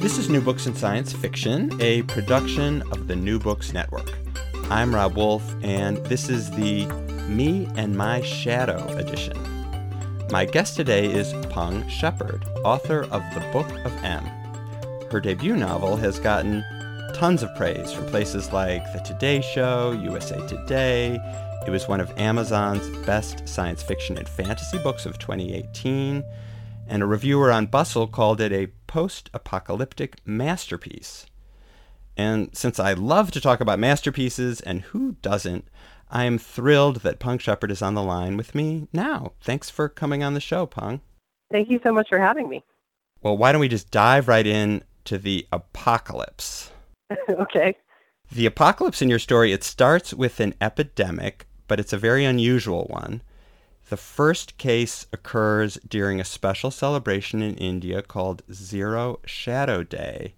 This is New Books in Science Fiction, a production of the New Books Network. I'm Rob Wolf, and this is the Me and My Shadow edition. My guest today is Peng Shepherd, author of The Book of M. Her debut novel has gotten tons of praise from places like The Today Show, USA Today. It was one of Amazon's best science fiction and fantasy books of 2018 and a reviewer on Bustle called it a post apocalyptic masterpiece. And since I love to talk about masterpieces, and who doesn't, I am thrilled that Peng Shepherd is on the line with me now. Thanks for coming on the show, Peng. Thank you so much for having me. Well, why don't we just dive right in to the apocalypse? okay. The apocalypse in your story, it starts with an epidemic, but it's a very unusual one. The first case occurs during a special celebration in India called Zero Shadow Day.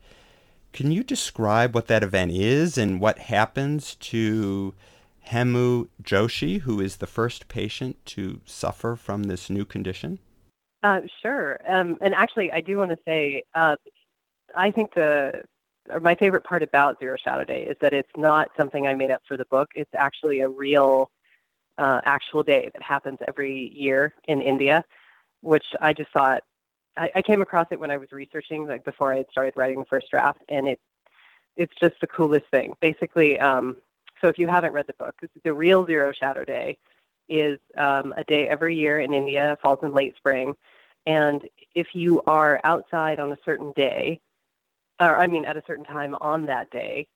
Can you describe what that event is and what happens to Hemu Joshi, who is the first patient to suffer from this new condition? Uh, sure. Um, and actually, I do want to say, uh, I think the my favorite part about Zero Shadow Day is that it's not something I made up for the book. It's actually a real uh, actual day that happens every year in India, which I just thought I, I came across it when I was researching, like before I had started writing the first draft, and it it's just the coolest thing. Basically, um, so if you haven't read the book, the real Zero Shadow Day is um, a day every year in India, falls in late spring, and if you are outside on a certain day, or I mean at a certain time on that day,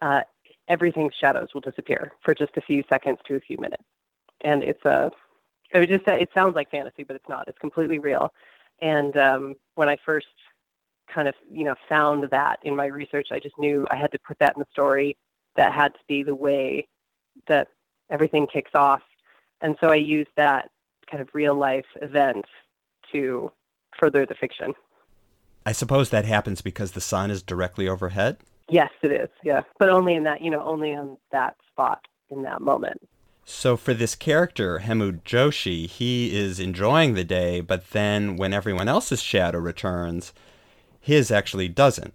uh, everything's shadows will disappear for just a few seconds to a few minutes and it's a it just it sounds like fantasy, but it's not. It's completely real. And um, when I first kind of you know found that in my research, I just knew I had to put that in the story. That had to be the way that everything kicks off. And so I used that kind of real life event to further the fiction. I suppose that happens because the sun is directly overhead. Yes, it is. Yeah, but only in that you know only on that spot in that moment. So for this character, Hemu Joshi, he is enjoying the day, but then when everyone else's shadow returns, his actually doesn't.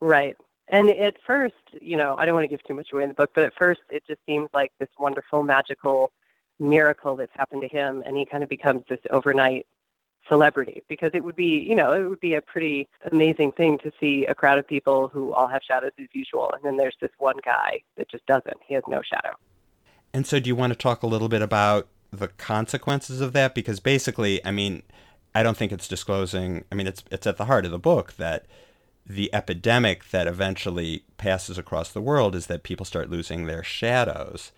Right. And at first, you know, I don't want to give too much away in the book, but at first it just seems like this wonderful, magical miracle that's happened to him, and he kind of becomes this overnight celebrity because it would be, you know, it would be a pretty amazing thing to see a crowd of people who all have shadows as usual, and then there's this one guy that just doesn't. He has no shadow. And so, do you want to talk a little bit about the consequences of that? Because basically, I mean, I don't think it's disclosing. I mean, it's it's at the heart of the book that the epidemic that eventually passes across the world is that people start losing their shadows,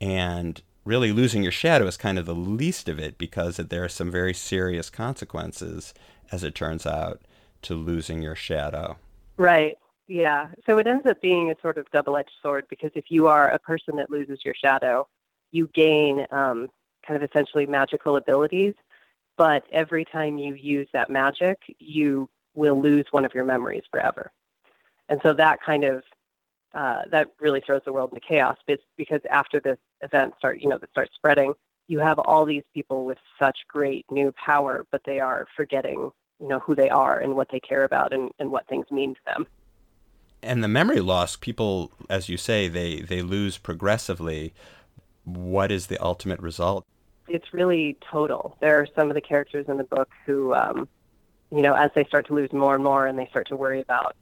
and really losing your shadow is kind of the least of it because there are some very serious consequences, as it turns out, to losing your shadow. Right. Yeah. So it ends up being a sort of double edged sword because if you are a person that loses your shadow, you gain um, kind of essentially magical abilities. But every time you use that magic, you will lose one of your memories forever. And so that kind of uh, that really throws the world into chaos. Because after this event start, you know, that starts spreading, you have all these people with such great new power, but they are forgetting, you know, who they are and what they care about and, and what things mean to them and the memory loss, people, as you say, they, they lose progressively. What is the ultimate result? It's really total. There are some of the characters in the book who, um, you know, as they start to lose more and more and they start to worry about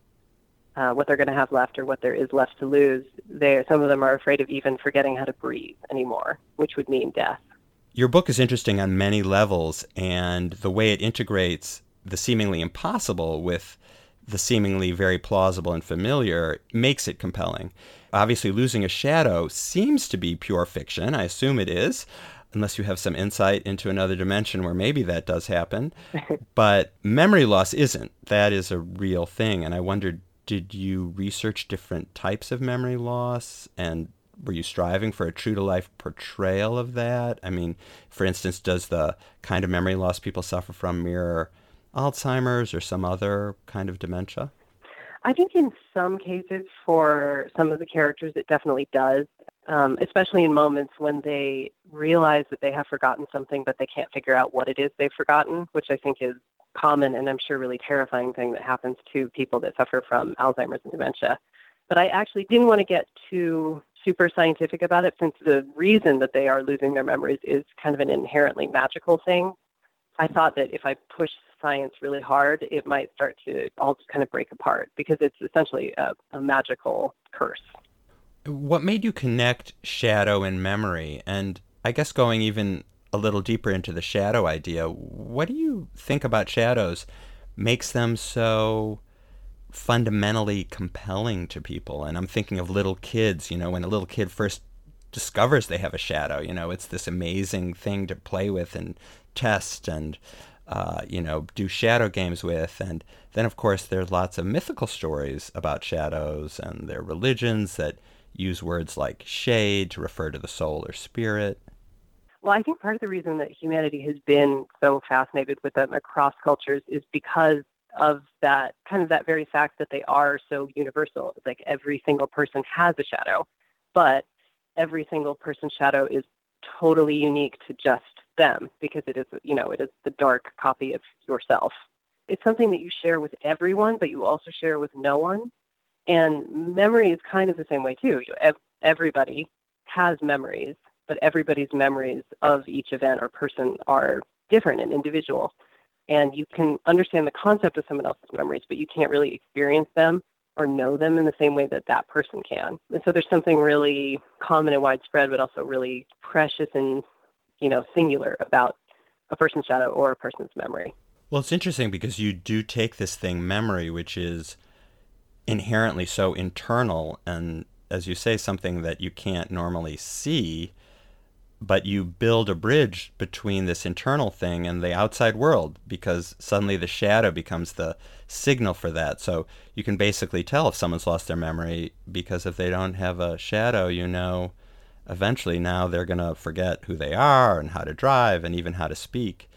uh, what they're going to have left or what there is left to lose, they some of them are afraid of even forgetting how to breathe anymore, which would mean death. Your book is interesting on many levels, and the way it integrates the seemingly impossible with the seemingly very plausible and familiar makes it compelling. Obviously, losing a shadow seems to be pure fiction. I assume it is. unless you have some insight into another dimension where maybe that does happen. but memory loss isn't. That is a real thing. And I wondered did you research different types of memory loss and were you striving for a true to life portrayal of that? I mean, for instance, does the kind of memory loss people suffer from mirror Alzheimer's or some other kind of dementia? I think in some cases, for some of the characters, it definitely does, um, especially in moments when they realize that they have forgotten something, but they can't figure out what it is they've forgotten, which I think is common and I'm sure really terrifying thing that happens to people that suffer from Alzheimer's and dementia. But I actually didn't want to get too super scientific about it since the reason that they are losing their memories is kind of an inherently magical thing. I thought that if I push science really hard, it might start to all just kind of break apart because it's essentially a, a magical curse. What made you connect shadow and memory? And I guess going even a little deeper into the shadow idea, what do you think about shadows makes them so fundamentally compelling to people? And I'm thinking of little kids, you know, when a little kid first discovers they have a shadow, you know, it's this amazing thing to play with and test and uh, you know, do shadow games with. And then, of course, there's lots of mythical stories about shadows and their religions that use words like shade to refer to the soul or spirit. Well, I think part of the reason that humanity has been so fascinated with them across cultures is because of that kind of that very fact that they are so universal. It's like every single person has a shadow, but every single person's shadow is totally unique to just them because it is, you know, it is the dark copy of yourself. It's something that you share with everyone, but you also share with no one. And memory is kind of the same way too. Everybody has memories, but everybody's memories of each event or person are different and individual. And you can understand the concept of someone else's memories, but you can't really experience them or know them in the same way that that person can. And so there's something really common and widespread, but also really precious and, you know, singular about a person's shadow or a person's memory. Well, it's interesting because you do take this thing, memory, which is inherently so internal and, as you say, something that you can't normally see but you build a bridge between this internal thing and the outside world because suddenly the shadow becomes the signal for that. So you can basically tell if someone's lost their memory because if they don't have a shadow, you know, eventually now they're going to forget who they are and how to drive and even how to speak.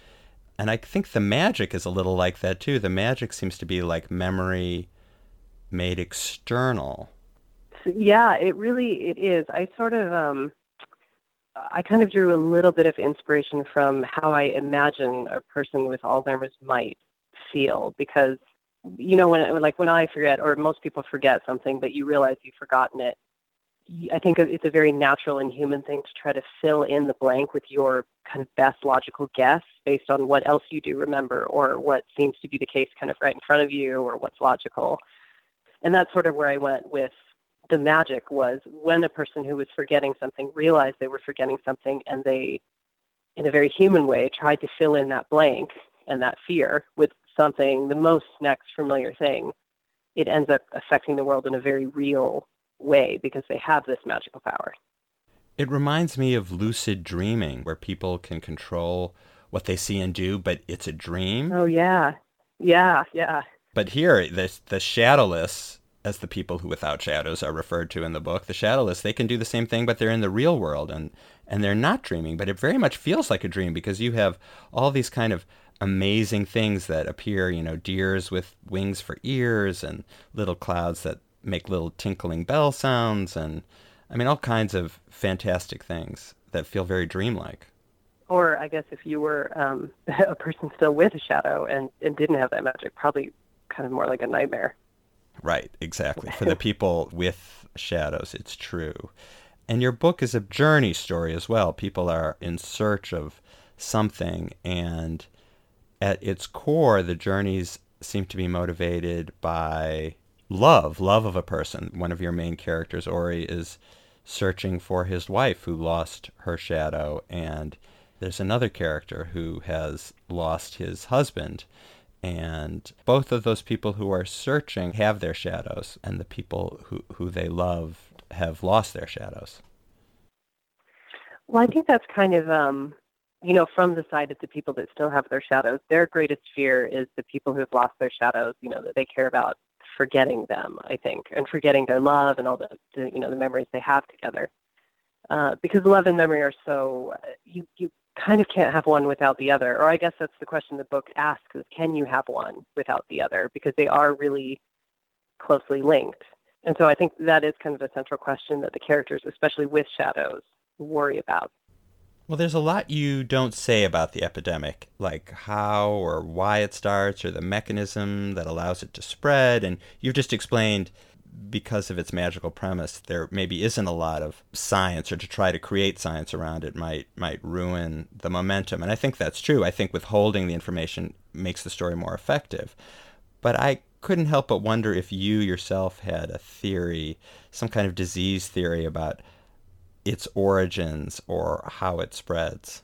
And I think the magic is a little like that too. The magic seems to be like memory made external. Yeah, it really it is. I sort of um I kind of drew a little bit of inspiration from how I imagine a person with Alzheimer's might feel because you know when like when I forget or most people forget something but you realize you've forgotten it I think it's a very natural and human thing to try to fill in the blank with your kind of best logical guess based on what else you do remember or what seems to be the case kind of right in front of you or what's logical. And that's sort of where I went with the magic was when a person who was forgetting something realized they were forgetting something and they in a very human way tried to fill in that blank and that fear with something the most next familiar thing it ends up affecting the world in a very real way because they have this magical power. It reminds me of lucid dreaming where people can control what they see and do but it's a dream. Oh yeah. Yeah yeah. But here the the shadowless as the people who without shadows are referred to in the book, the shadowless, they can do the same thing, but they're in the real world and and they're not dreaming. But it very much feels like a dream because you have all these kind of amazing things that appear, you know, deers with wings for ears and little clouds that make little tinkling bell sounds and I mean all kinds of fantastic things that feel very dreamlike. Or I guess if you were um, a person still with a shadow and, and didn't have that magic, probably kind of more like a nightmare. Right, exactly. For the people with shadows, it's true. And your book is a journey story as well. People are in search of something, and at its core, the journeys seem to be motivated by love, love of a person. One of your main characters, Ori, is searching for his wife who lost her shadow, and there's another character who has lost his husband and both of those people who are searching have their shadows, and the people who, who they love have lost their shadows. Well, I think that's kind of, um, you know, from the side of the people that still have their shadows. Their greatest fear is the people who have lost their shadows. You know, that they care about forgetting them. I think, and forgetting their love and all the, the you know, the memories they have together. Uh, because love and memory are so you you kind of can't have one without the other. Or I guess that's the question the book asks: is can you have one without the other? Because they are really closely linked. And so I think that is kind of a central question that the characters, especially with shadows, worry about. Well, there's a lot you don't say about the epidemic, like how or why it starts or the mechanism that allows it to spread. And you've just explained because of its magical premise, there maybe isn't a lot of science, or to try to create science around it might might ruin the momentum. And I think that's true. I think withholding the information makes the story more effective. But I couldn't help but wonder if you yourself had a theory, some kind of disease theory about its origins or how it spreads?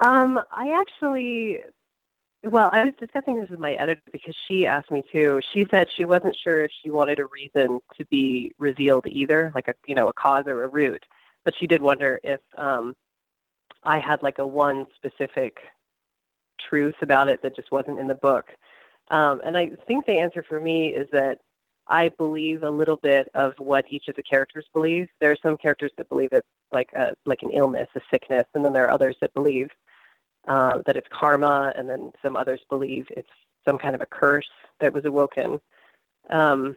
Um, I actually, well, I was discussing this with my editor because she asked me to. She said she wasn't sure if she wanted a reason to be revealed either, like a you know a cause or a root, but she did wonder if um, I had like a one specific truth about it that just wasn't in the book. Um, and I think the answer for me is that I believe a little bit of what each of the characters believe. There are some characters that believe it's like a like an illness, a sickness, and then there are others that believe uh, that it's karma, and then some others believe it's some kind of a curse that was awoken. Um,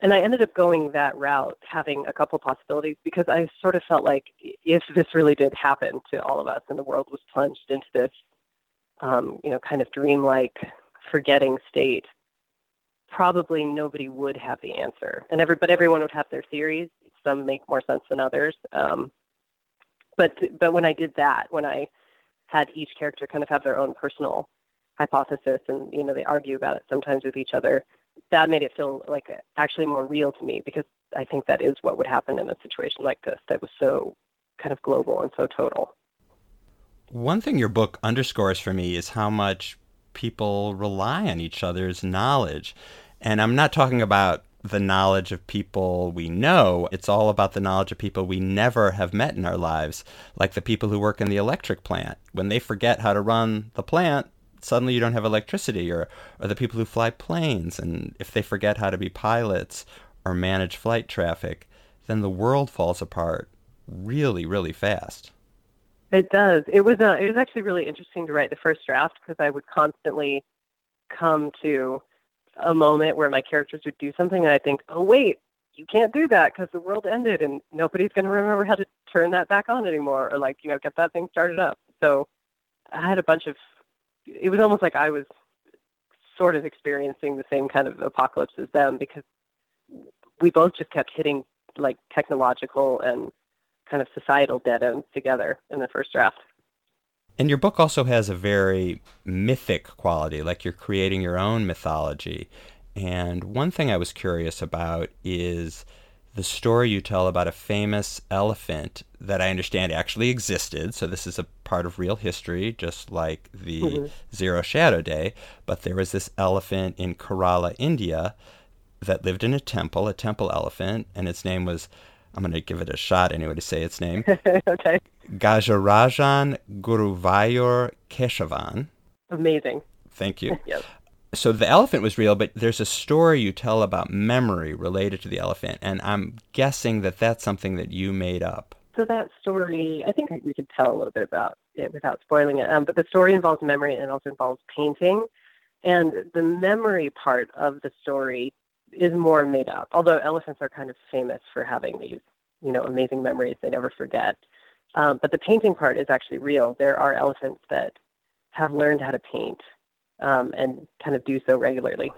and I ended up going that route, having a couple possibilities, because I sort of felt like if this really did happen to all of us, and the world was plunged into this, um, you know, kind of dreamlike, forgetting state, probably nobody would have the answer, and every but everyone would have their theories. Some make more sense than others. Um, but but when I did that, when I had each character kind of have their own personal hypothesis, and you know they argue about it sometimes with each other, that made it feel like actually more real to me because I think that is what would happen in a situation like this that was so kind of global and so total. One thing your book underscores for me is how much people rely on each other's knowledge. And I'm not talking about the knowledge of people we know. It's all about the knowledge of people we never have met in our lives, like the people who work in the electric plant. When they forget how to run the plant, suddenly you don't have electricity, or, or the people who fly planes. And if they forget how to be pilots or manage flight traffic, then the world falls apart really, really fast. It does. It was uh, it was actually really interesting to write the first draft because I would constantly come to a moment where my characters would do something and I think, oh wait, you can't do that because the world ended and nobody's going to remember how to turn that back on anymore or like you know get that thing started up. So I had a bunch of. It was almost like I was sort of experiencing the same kind of apocalypse as them because we both just kept hitting like technological and kind of societal dead ends together in the first draft. And your book also has a very mythic quality, like you're creating your own mythology. And one thing I was curious about is the story you tell about a famous elephant that I understand actually existed. So this is a part of real history, just like the mm-hmm. Zero Shadow Day. But there was this elephant in Kerala, India, that lived in a temple, a temple elephant, and its name was I'm going to give it a shot anyway to say its name. okay. Gajarajan Guruvayur Keshavan. Amazing. Thank you. yes. So the elephant was real, but there's a story you tell about memory related to the elephant, and I'm guessing that that's something that you made up. So that story, I think we could tell a little bit about it without spoiling it. Um, but the story involves memory and it also involves painting. And the memory part of the story is more made up. Although elephants are kind of famous for having these, you know, amazing memories they never forget. Um, but the painting part is actually real. There are elephants that have learned how to paint um, and kind of do so regularly.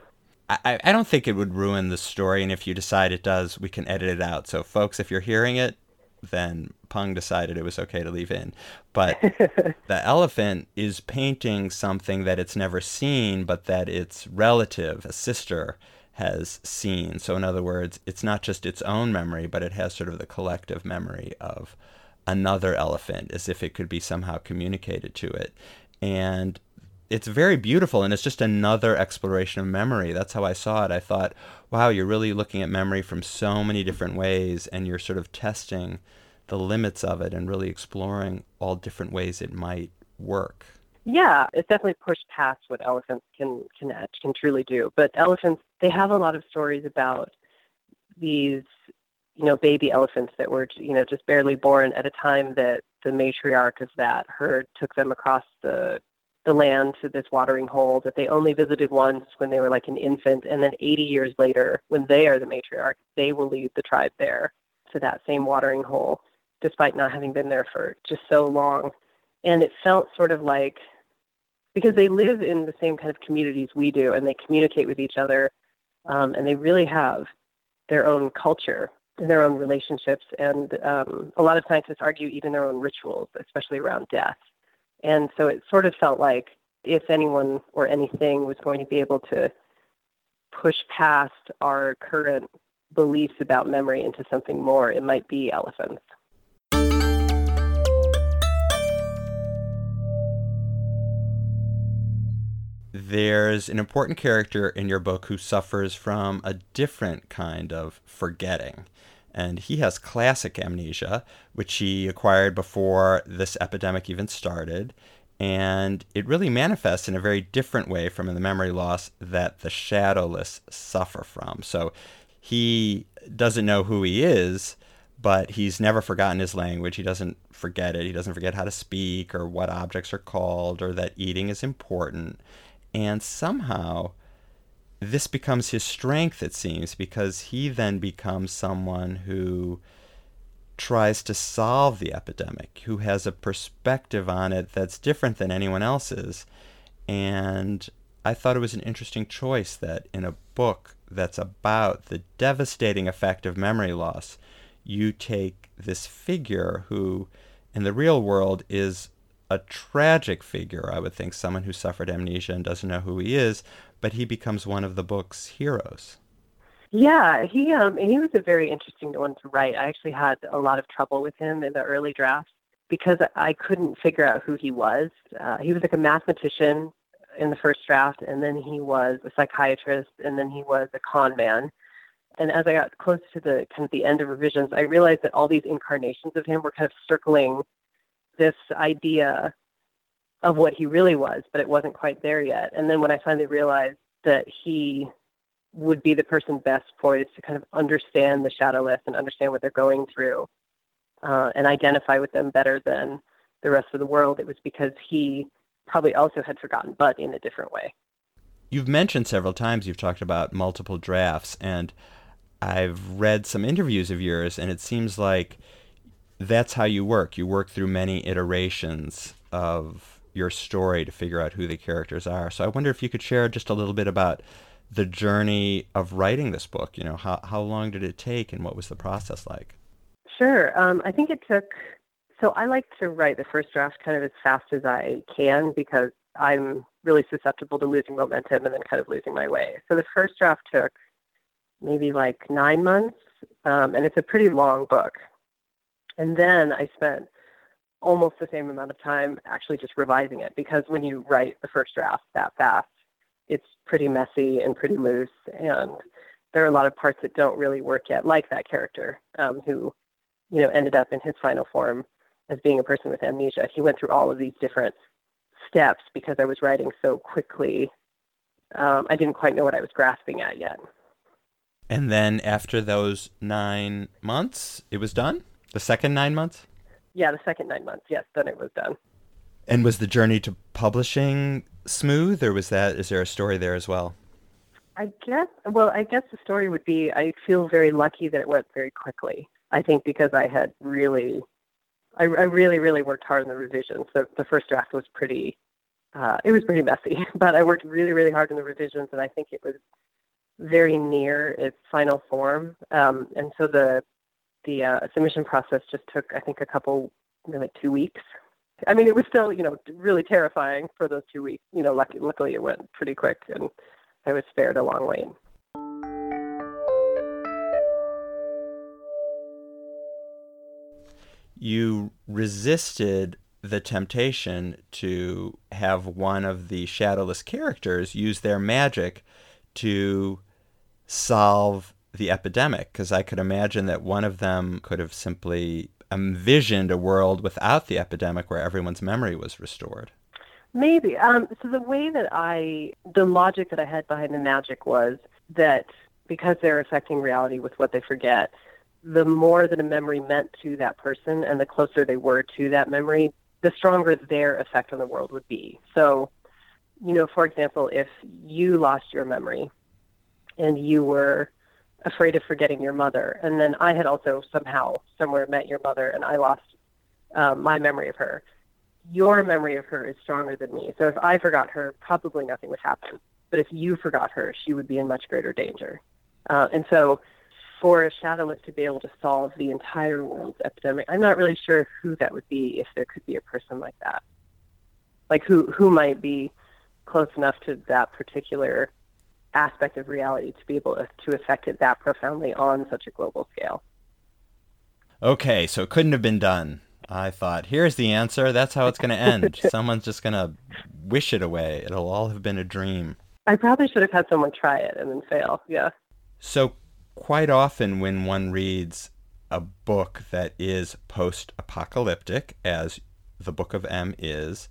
I, I don't think it would ruin the story, and if you decide it does, we can edit it out. So, folks, if you're hearing it, then Peng decided it was okay to leave in. But the elephant is painting something that it's never seen, but that its relative, a sister, has seen. So, in other words, it's not just its own memory, but it has sort of the collective memory of another elephant, as if it could be somehow communicated to it. And it's very beautiful, and it's just another exploration of memory. That's how I saw it. I thought, wow, you're really looking at memory from so many different ways, and you're sort of testing the limits of it and really exploring all different ways it might work. Yeah, it's definitely pushed past what elephants can can can truly do. But elephants, they have a lot of stories about these, you know, baby elephants that were, you know, just barely born at a time that the matriarch of that herd took them across the the land to this watering hole that they only visited once when they were like an infant, and then 80 years later, when they are the matriarch, they will lead the tribe there to that same watering hole, despite not having been there for just so long. And it felt sort of like because they live in the same kind of communities we do, and they communicate with each other, um, and they really have their own culture their own relationships, and um, a lot of scientists argue even their own rituals, especially around death. And so it sort of felt like if anyone or anything was going to be able to push past our current beliefs about memory into something more, it might be elephants. There's an important character in your book who suffers from a different kind of forgetting. And he has classic amnesia, which he acquired before this epidemic even started. And it really manifests in a very different way from the memory loss that the shadowless suffer from. So he doesn't know who he is, but he's never forgotten his language. He doesn't forget it. He doesn't forget how to speak or what objects are called or that eating is important. And somehow this becomes his strength, it seems, because he then becomes someone who tries to solve the epidemic, who has a perspective on it that's different than anyone else's. And I thought it was an interesting choice that in a book that's about the devastating effect of memory loss, you take this figure who, in the real world, is a tragic figure, I would think, someone who suffered amnesia and doesn't know who he is, but he becomes one of the book's heroes. Yeah, he um he was a very interesting one to write. I actually had a lot of trouble with him in the early drafts because I couldn't figure out who he was. Uh, he was like a mathematician in the first draft, and then he was a psychiatrist, and then he was a con man. And as I got close to the kind of the end of revisions, I realized that all these incarnations of him were kind of circling this idea of what he really was, but it wasn't quite there yet. And then when I finally realized that he would be the person best poised to kind of understand the shadowless and understand what they're going through uh, and identify with them better than the rest of the world, it was because he probably also had forgotten, but in a different way. You've mentioned several times you've talked about multiple drafts, and I've read some interviews of yours, and it seems like that's how you work. You work through many iterations of your story to figure out who the characters are. So I wonder if you could share just a little bit about the journey of writing this book. You know, how how long did it take, and what was the process like? Sure. Um, I think it took. So I like to write the first draft kind of as fast as I can because I'm really susceptible to losing momentum and then kind of losing my way. So the first draft took maybe like nine months, um, and it's a pretty long book. And then I spent almost the same amount of time actually just revising it because when you write the first draft that fast, it's pretty messy and pretty loose. And there are a lot of parts that don't really work yet, like that character um, who, you know, ended up in his final form as being a person with amnesia. He went through all of these different steps because I was writing so quickly. Um, I didn't quite know what I was grasping at yet. And then after those nine months, it was done? The second nine months? Yeah, the second nine months. Yes, then it was done. And was the journey to publishing smooth, or was that? Is there a story there as well? I guess. Well, I guess the story would be. I feel very lucky that it went very quickly. I think because I had really, I, I really, really worked hard on the revisions. So the first draft was pretty. Uh, it was pretty messy, but I worked really, really hard on the revisions, and I think it was very near its final form. Um, and so the the uh, submission process just took, I think, a couple, like two weeks. I mean, it was still, you know, really terrifying for those two weeks. You know, lucky, luckily it went pretty quick, and I was spared a long wait. You resisted the temptation to have one of the shadowless characters use their magic to solve the epidemic because I could imagine that one of them could have simply envisioned a world without the epidemic where everyone's memory was restored. Maybe. Um, so the way that I, the logic that I had behind the magic was that because they're affecting reality with what they forget, the more that a memory meant to that person and the closer they were to that memory, the stronger their effect on the world would be. So, you know, for example, if you lost your memory and you were afraid of forgetting your mother, and then I had also somehow somewhere met your mother and I lost um, my memory of her, your memory of her is stronger than me. So if I forgot her, probably nothing would happen. But if you forgot her, she would be in much greater danger. Uh, and so for a shadowless to be able to solve the entire world's epidemic, I'm not really sure who that would be if there could be a person like that. Like who who might be close enough to that particular aspect of reality to be able to, affect it that profoundly on such a global scale. Okay, so it couldn't have been done. I thought, here's the answer. That's how it's going to end. Someone's just going to wish it away. It'll all have been a dream. I probably should have had someone try it and then fail. Yeah. So, quite often when one reads a book that is post apocalyptic, as the Book of M is,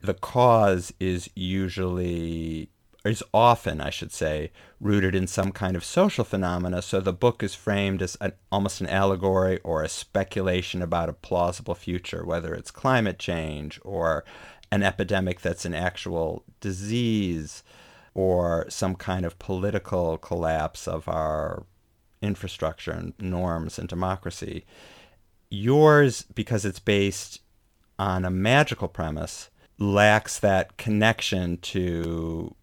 the cause is usually is often, I should say, rooted in some kind of social phenomena. So the book is framed as an, almost an allegory or a speculation about a plausible future, whether it's climate change or an epidemic that's an actual disease or some kind of political collapse of our infrastructure and norms and democracy. Yours, because it's based on a magical premise, lacks that connection to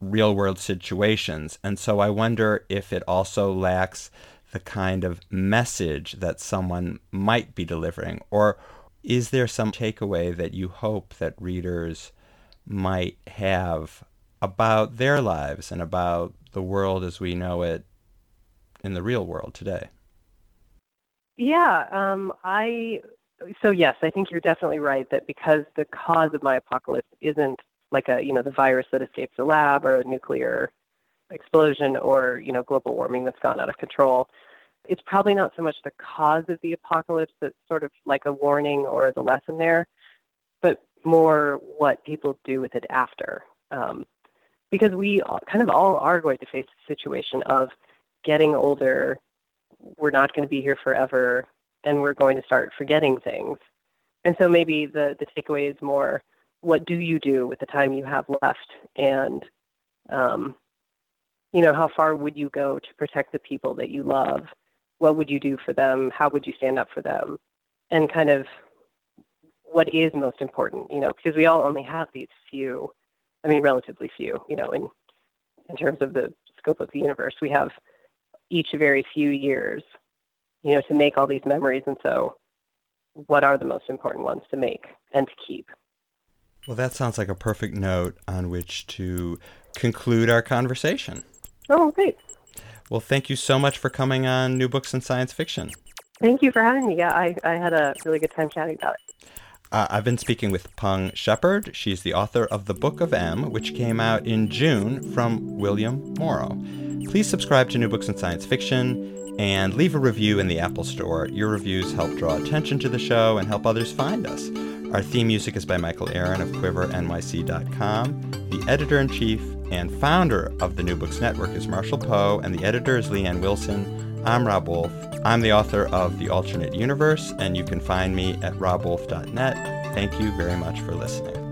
real world situations. And so I wonder if it also lacks the kind of message that someone might be delivering. Or is there some takeaway that you hope that readers might have about their lives and about the world as we know it in the real world today? Yeah, um, I so yes, I think you're definitely right that because the cause of my apocalypse isn't like a you know the virus that escapes the lab or a nuclear explosion or you know global warming that's gone out of control. It's probably not so much the cause of the apocalypse that's sort of like a warning or the lesson there but more what people do with it after. Um, because we kind of all are going to face the situation of getting older we're not going to be here forever and we're going to start forgetting things. And so maybe the the takeaway is more what do you do with the time you have left? And um, you know how far would you go to protect the people that you love? What would you do for them? How would you stand up for them? And kind of what is most important you know because we all only have these few i mean relatively few you know in in terms of the scope of the universe. We have each very few years you know to make all these memories. And so what are the most important ones to make and to keep well, that sounds like a perfect note on which to conclude our conversation. Oh, great. Well, thank you so much for coming on New Books in Science Fiction. Thank you for having me. Yeah, I, I had a really good time chatting about it. Uh, I've been speaking with Peng Shepherd. She's the author of The Book of M, which came out in June from William Morrow. Please subscribe to New Books in Science Fiction and leave a review in the Apple Store. Your reviews help draw attention to the show and help others find us. Our theme music is by Michael Aaron of QuiverNYC.com. The editor in chief and founder of the New Books Network is Marshall Poe, and the editor is Leanne Wilson. I'm Rob Wolf. I'm the author of The Alternate Universe, and you can find me at robwolf.net. Thank you very much for listening.